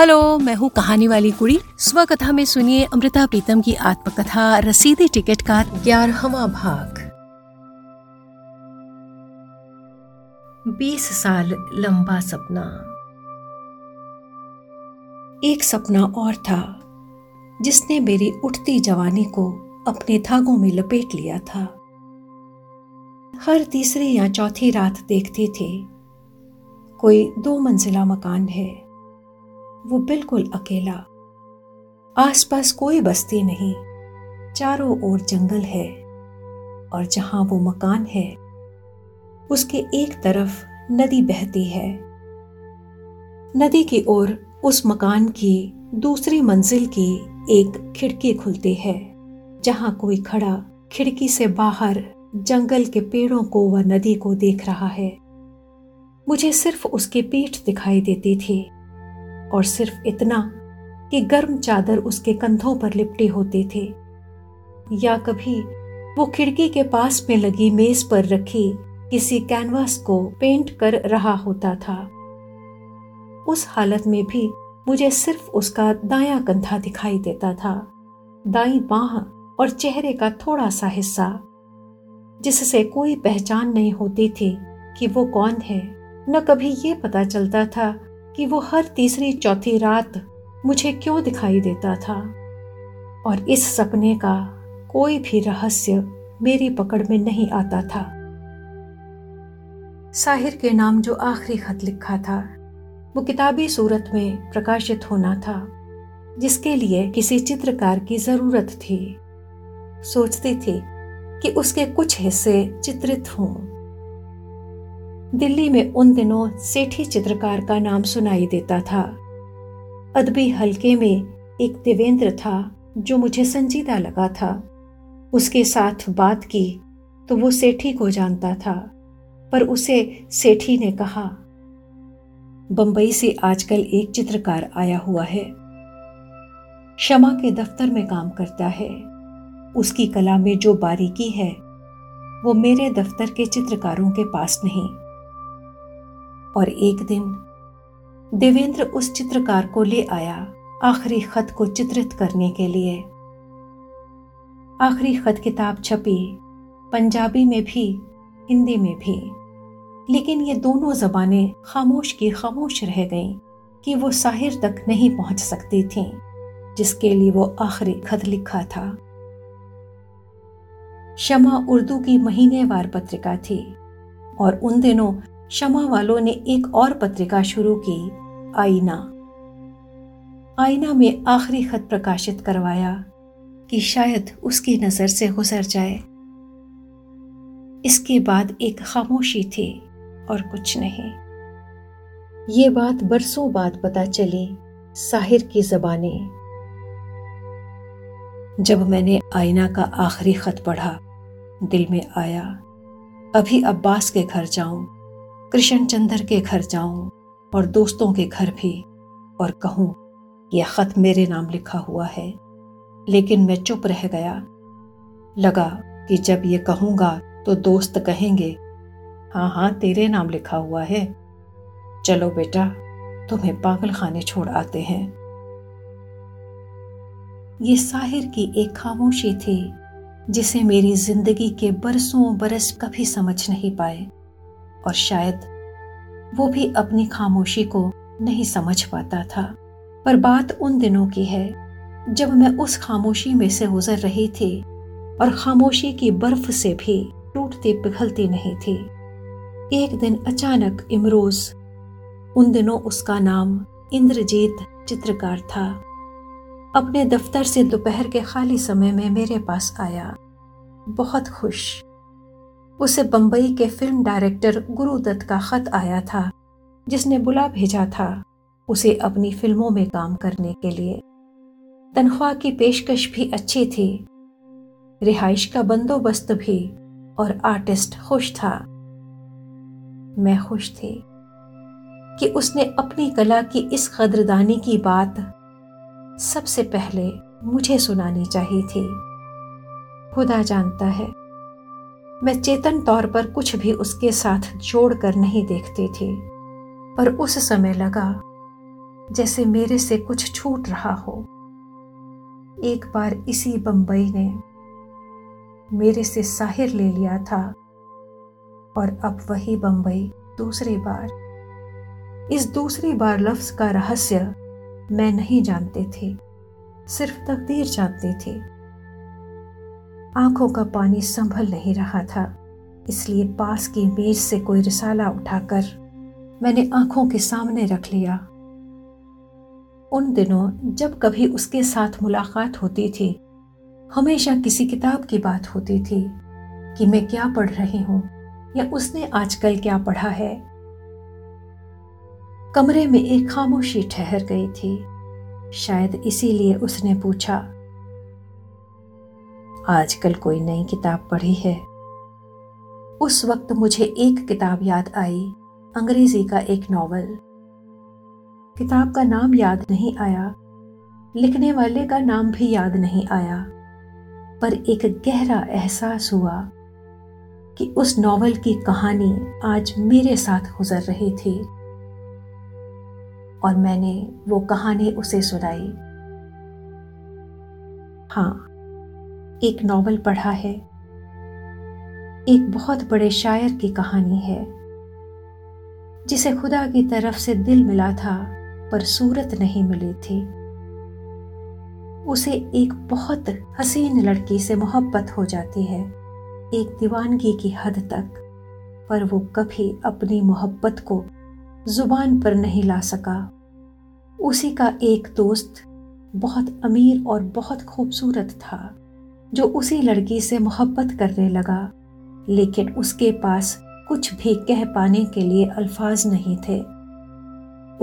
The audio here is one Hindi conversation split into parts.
हेलो, मैं हूँ कहानी वाली कुड़ी। स्व कथा में सुनिए अमृता प्रीतम की आत्मकथा, रसीदी टिकट का ग्यारहवा भाग। बीस साल लंबा सपना। एक सपना और था, जिसने मेरी उठती जवानी को अपने धागों में लपेट लिया था। हर तीसरी या चौथी रात देखते थे। कोई दो मंजिला मकान है वो बिल्कुल अकेला। आसपास कोई बस्ती नहीं। चारों ओर जंगल है और जहाँ वो मकान है, उसके एक तरफ़ नदी बहती है। नदी की ओर उस मकान की दूसरी मंजिल की एक खिड़की खुलती है, जहाँ कोई खड़ा खिड़की से बाहर जंगल के पेड़ों को व नदी को देख रहा है। मुझे सिर्फ़ उसकी पीठ दिखाई देती थी। और सिर्फ़ इतना कि गर्म चादर उसके कंधों पर लिपटे होते थे। या कभी वो खिड़की के पास में लगी मेज पर रखी किसी कैनवास को पेंट कर रहा होता था। उस हालत में भी मुझे सिर्फ़ उसका दाया कंधा दिखाई देता था, दाई बाह और चेहरे का थोड़ा सा हिस्सा, जिससे कोई पहचान नहीं होती थी कि वो कौन है। न कभी ये पता चलता था कि वो हर तीसरी चौथी रात मुझे क्यों दिखाई देता था? और इस सपने का कोई भी रहस्य मेरी पकड़ में नहीं आता था। साहिर के नाम जो आखिरी खत लिखा था, वो किताबी सूरत में प्रकाशित होना था, जिसके लिए किसी चित्रकार की ज़रूरत थी। सोचती थी कि उसके कुछ हिस्से चित्रित हों। दिल्ली में उन दिनों सेठी चित्रकार का नाम सुनाई देता था। अदबी हल्के में एक देवेंद्र था जो मुझे संजीदा लगा था। उसके साथ बात की तो वो सेठी को जानता था, पर उसे सेठी ने कहा, बंबई से आजकल एक चित्रकार आया हुआ है। शमा के दफ्तर में काम करता है। उसकी कला में जो बारीकी है, वो मेरे दफ्तर के चित्रकारों के पास नहीं। और एक दिन देवेंद्र उस चित्रकार को ले आया आखिरी खत को चित्रित करने के लिए। आखिरी खत किताब छपी, पंजाबी में भी, हिंदी में भी। लेकिन ये दोनों जबानें खामोश की खामोश रह गईं कि वो साहिर तक नहीं पहुँच सकती थीं, जिसके लिए वो आखिरी खत लिखा था। शमा उर्दू की महीनेवार पत्रिका थी और उन दिनों शमा वालों ने एक और पत्रिका शुरू की, आईना। आईना में आखिरी खत प्रकाशित करवाया कि शायद उसकी नज़र से गुजर जाए। इसके बाद एक खामोशी थी और कुछ नहीं। ये बात बरसों बाद पता चली साहिर की जबानी। जब मैंने आईना का आखिरी खत पढ़ा, दिल में आया, अभी अब्बास के घर जाऊँ कृष्ण चंद्र के घर जाऊँ और दोस्तों के घर भी और कहूँ, यह खत मेरे नाम लिखा हुआ है। लेकिन मैं चुप रह गया। लगा कि जब ये कहूँगा तो दोस्त कहेंगे हाँ हाँ तेरे नाम लिखा हुआ है। चलो बेटा, तुम्हें पागल खाने छोड़ आते हैं। ये साहिर की एक खामोशी थी, जिसे मेरी ज़िंदगी के बरसों बरस कभी समझ नहीं पाए। और शायद वो भी अपनी खामोशी को नहीं समझ पाता था। पर बात उन दिनों की है, जब मैं उस खामोशी में से गुजर रही थी और खामोशी की बर्फ़ से भी टूटती पिघलती नहीं थी। एक दिन अचानक इमरोज, उन दिनों उसका नाम इंद्रजीत चित्रकार था, अपने दफ्तर से दोपहर के खाली समय में मेरे पास आया। बहुत खुश उसे बंबई के फ़िल्म डायरेक्टर गुरुदत्त का खत आया था, जिसने बुला भेजा था उसे अपनी फ़िल्मों में काम करने के लिए। तनख्वाह की पेशकश भी अच्छी थी, रिहाइश का बंदोबस्त भी, और आर्टिस्ट खुश था। मैं खुश थी कि उसने अपनी कला की इस कदरदानी की बात सबसे पहले मुझे सुनानी चाहिए थी। खुदा जानता है मैं चेतन तौर पर कुछ भी उसके साथ जोड़कर नहीं देखती थी, पर उस समय लगा जैसे मेरे से कुछ छूट रहा हो। एक बार इसी बंबई ने मेरे से साहिर ले लिया था और अब वही बंबई दूसरी बार। इस दूसरी बार लफ्ज का रहस्य मैं नहीं जानते थे, सिर्फ़ तकदीर जानती थी। आँखों का पानी संभल नहीं रहा था, इसलिए पास की मेज से कोई रिसाला उठाकर मैंने आँखों के सामने रख लिया। उन दिनों जब कभी उसके साथ मुलाकात होती थी, हमेशा किसी किताब की बात होती थी कि मैं क्या पढ़ रही हूँ या उसने आजकल क्या पढ़ा है। कमरे में एक खामोशी ठहर गई थी। शायद इसीलिए उसने पूछा आजकल कोई नई किताब पढ़ी है। उस वक्त मुझे एक किताब याद आई, अंग्रेज़ी का एक नॉवल। किताब का नाम याद नहीं आया, लिखने वाले का नाम भी याद नहीं आया, पर एक गहरा एहसास हुआ कि उस नॉवल की कहानी आज मेरे साथ गुजर रही थी। और मैंने वो कहानी उसे सुनाई। हाँ एक नॉवल पढ़ा है। एक बहुत बड़े शायर की कहानी है। जिसे खुदा की तरफ़ से दिल मिला था, पर सूरत नहीं मिली थी। उसे एक बहुत हसीन लड़की से मोहब्बत हो जाती है, एक दीवानगी की हद तक, पर वो कभी अपनी मोहब्बत को ज़ुबान पर नहीं ला सका। उसी का एक दोस्त बहुत अमीर और बहुत खूबसूरत था। जो उसी लड़की से मोहब्बत करने लगा, लेकिन उसके पास कुछ भी कह पाने के लिए अल्फाज नहीं थे।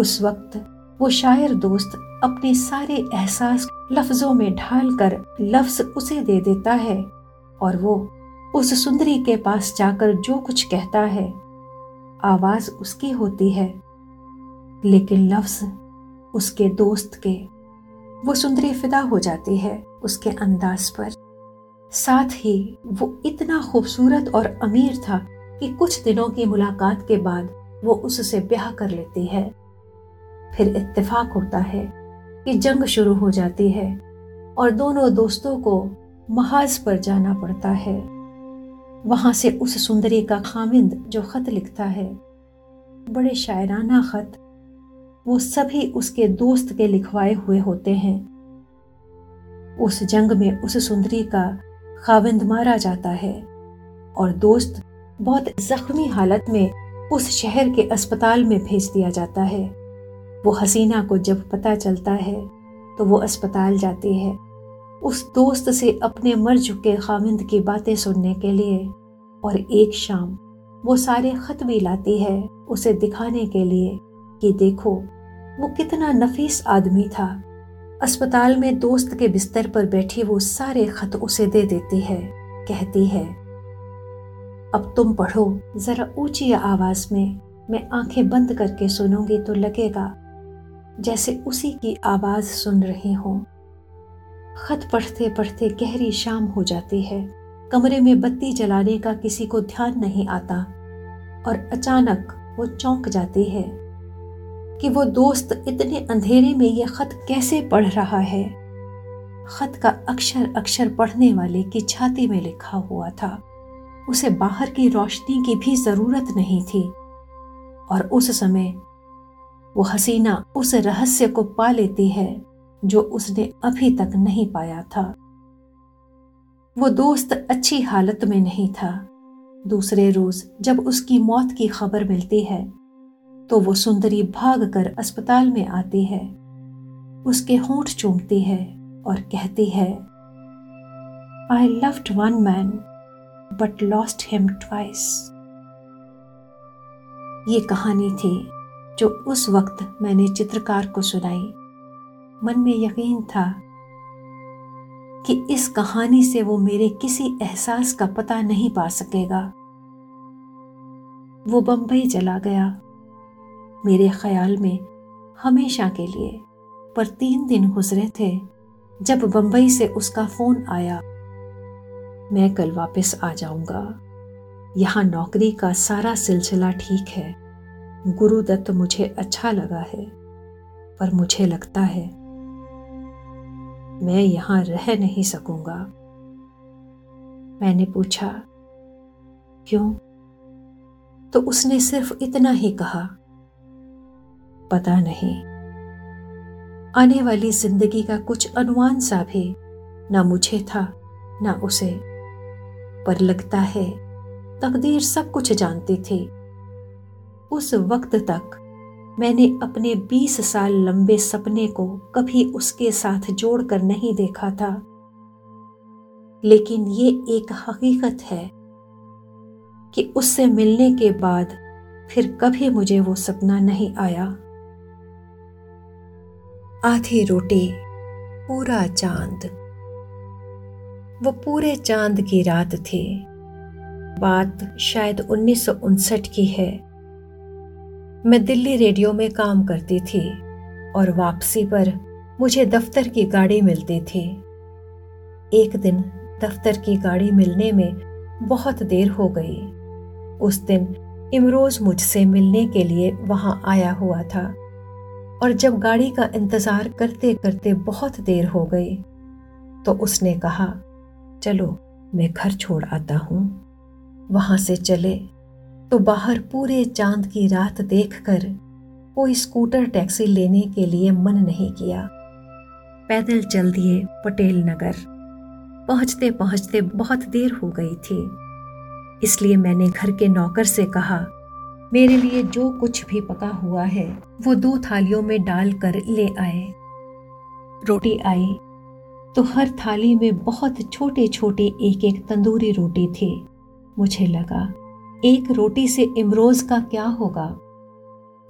उस वक्त वो शायर दोस्त अपने सारे एहसास लफ्जों में ढाल कर लफ्ज उसे दे देता है और वो उस सुंदरी के पास जाकर जो कुछ कहता है, आवाज़ उसकी होती है। लेकिन लफ्ज उसके दोस्त के, वो सुंदरी फिदा हो जाती है उसके अंदाज पर। साथ ही वो इतना खूबसूरत और अमीर था कि कुछ दिनों की मुलाकात के बाद वो उससे ब्याह कर लेती है। फिर इत्तेफाक होता है कि जंग शुरू हो जाती है और दोनों दोस्तों को महाज पर जाना पड़ता है। वहाँ से उस सुंदरी का खामिंद जो खत लिखता है, बड़े शायराना खत, वो सभी उसके दोस्त के लिखवाए हुए होते हैं। उस जंग में उस सुंदरी का खाविंद मारा जाता है और दोस्त बहुत जख्मी हालत में उस शहर के अस्पताल में भेज दिया जाता है। वो हसीना को जब पता चलता है तो वो अस्पताल जाती है। उस दोस्त से अपने मर चुके खाविंद की बातें सुनने के लिए और एक शाम वो सारे खत भी लाती है उसे दिखाने के लिए कि देखो, वो कितना नफीस आदमी था। अस्पताल में दोस्त के बिस्तर पर बैठी वो सारे खत उसे दे देती है, कहती है, अब तुम पढ़ो, जरा ऊँची आवाज़ में, मैं आँखें बंद करके सुनूँगी तो लगेगा, जैसे उसी की आवाज़ सुन रही हो। खत पढ़ते पढ़ते गहरी शाम हो जाती है, कमरे में बत्ती जलाने का किसी को ध्यान नहीं आता, और अचानक वो चौंक जाती है। कि वो दोस्त इतने अंधेरे में ये खत कैसे पढ़ रहा है? खत का अक्षर अक्षर पढ़ने वाले की छाती में लिखा हुआ था। उसे बाहर की रोशनी की भी ज़रूरत नहीं थी। और उस समय वो हसीना उस रहस्य को पा लेती है जो उसने अभी तक नहीं पाया था। वो दोस्त अच्छी हालत में नहीं था। दूसरे रोज जब उसकी मौत की खबर मिलती है तो वो सुंदरी भाग कर अस्पताल में आती है। उसके होंठ चूमती है और कहती है I loved one man but lost him twice ये कहानी थी जो उस वक्त मैंने चित्रकार को सुनाई। मन में यकीन था कि इस कहानी से वो मेरे किसी एहसास का पता नहीं पा सकेगा। वो बंबई चला गया। मेरे ख्याल में हमेशा के लिए। पर तीन दिन गुजरे थे जब बंबई से उसका फ़ोन आया। मैं कल वापस आ जाऊँगा। यहाँ नौकरी का सारा सिलसिला ठीक है। गुरुदत्त मुझे अच्छा लगा है। पर मुझे लगता है मैं यहाँ रह नहीं सकूँगा। मैंने पूछा, क्यों? तो उसने सिर्फ़ इतना ही कहा। पता नहीं। आने वाली ज़िंदगी का कुछ अनुमान सा भी ना मुझे था, ना उसे। पर लगता है, तकदीर सब कुछ जानती थी। उस वक्त तक मैंने अपने बीस साल लंबे सपने को कभी उसके साथ जोड़कर नहीं देखा था। लेकिन ये एक हकीकत है कि उससे मिलने के बाद फिर कभी मुझे वो सपना नहीं आया। आधी रोटी, पूरा चाँद। वो पूरे चाँद की रात थी। बात शायद उन्नीस सौ उनसठ की है। मैं दिल्ली रेडियो में काम करती थी और वापसी पर मुझे दफ्तर की गाड़ी मिलती थी। एक दिन दफ्तर की गाड़ी मिलने में बहुत देर हो गई। उस दिन इमरोज मुझसे मिलने के लिए वहाँ आया हुआ था। और जब गाड़ी का इंतज़ार करते करते बहुत देर हो गई तो उसने कहा, चलो, मैं घर छोड़ आता हूँ। वहाँ से चले तो बाहर पूरे चाँद की रात देखकर कोई स्कूटर टैक्सी लेने के लिए मन नहीं किया। पैदल चल दिए पटेल नगर। पहुँचते पहुँचते बहुत देर हो गई थी। इसलिए मैंने घर के नौकर से कहा मेरे लिए जो कुछ भी पका हुआ है, वो दो थालियों में डाल कर ले आए। रोटी आई। तो हर थाली में बहुत छोटे छोटे एक एक तंदूरी रोटी थे। मुझे लगा, एक रोटी से इमरोज का क्या होगा?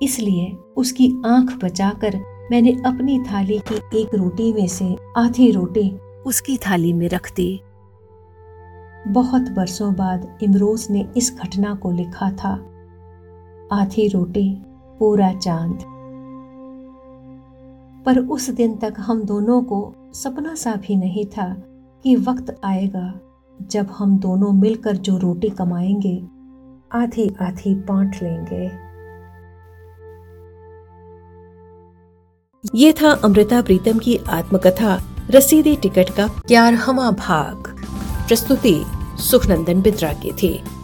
इसलिए उसकी आँख बचाकर मैंने अपनी थाली की एक रोटी में से आधी रोटी उसकी थाली में रख दी। बहुत बरसों बाद इमरोज ने इस घटना को लिखा था। आधी रोटी, पूरा चाँद। पर उस दिन तक हम दोनों को सपना सा भी नहीं था कि वक्त आएगा जब हम दोनों मिलकर जो रोटी कमाएँगे आधी आधी बांट लेंगे। ये था अमृता प्रीतम की आत्मकथा, रसीदी टिकट का ग्यारहवा भाग। प्रस्तुति सुखनंदन बिद्रा की थी।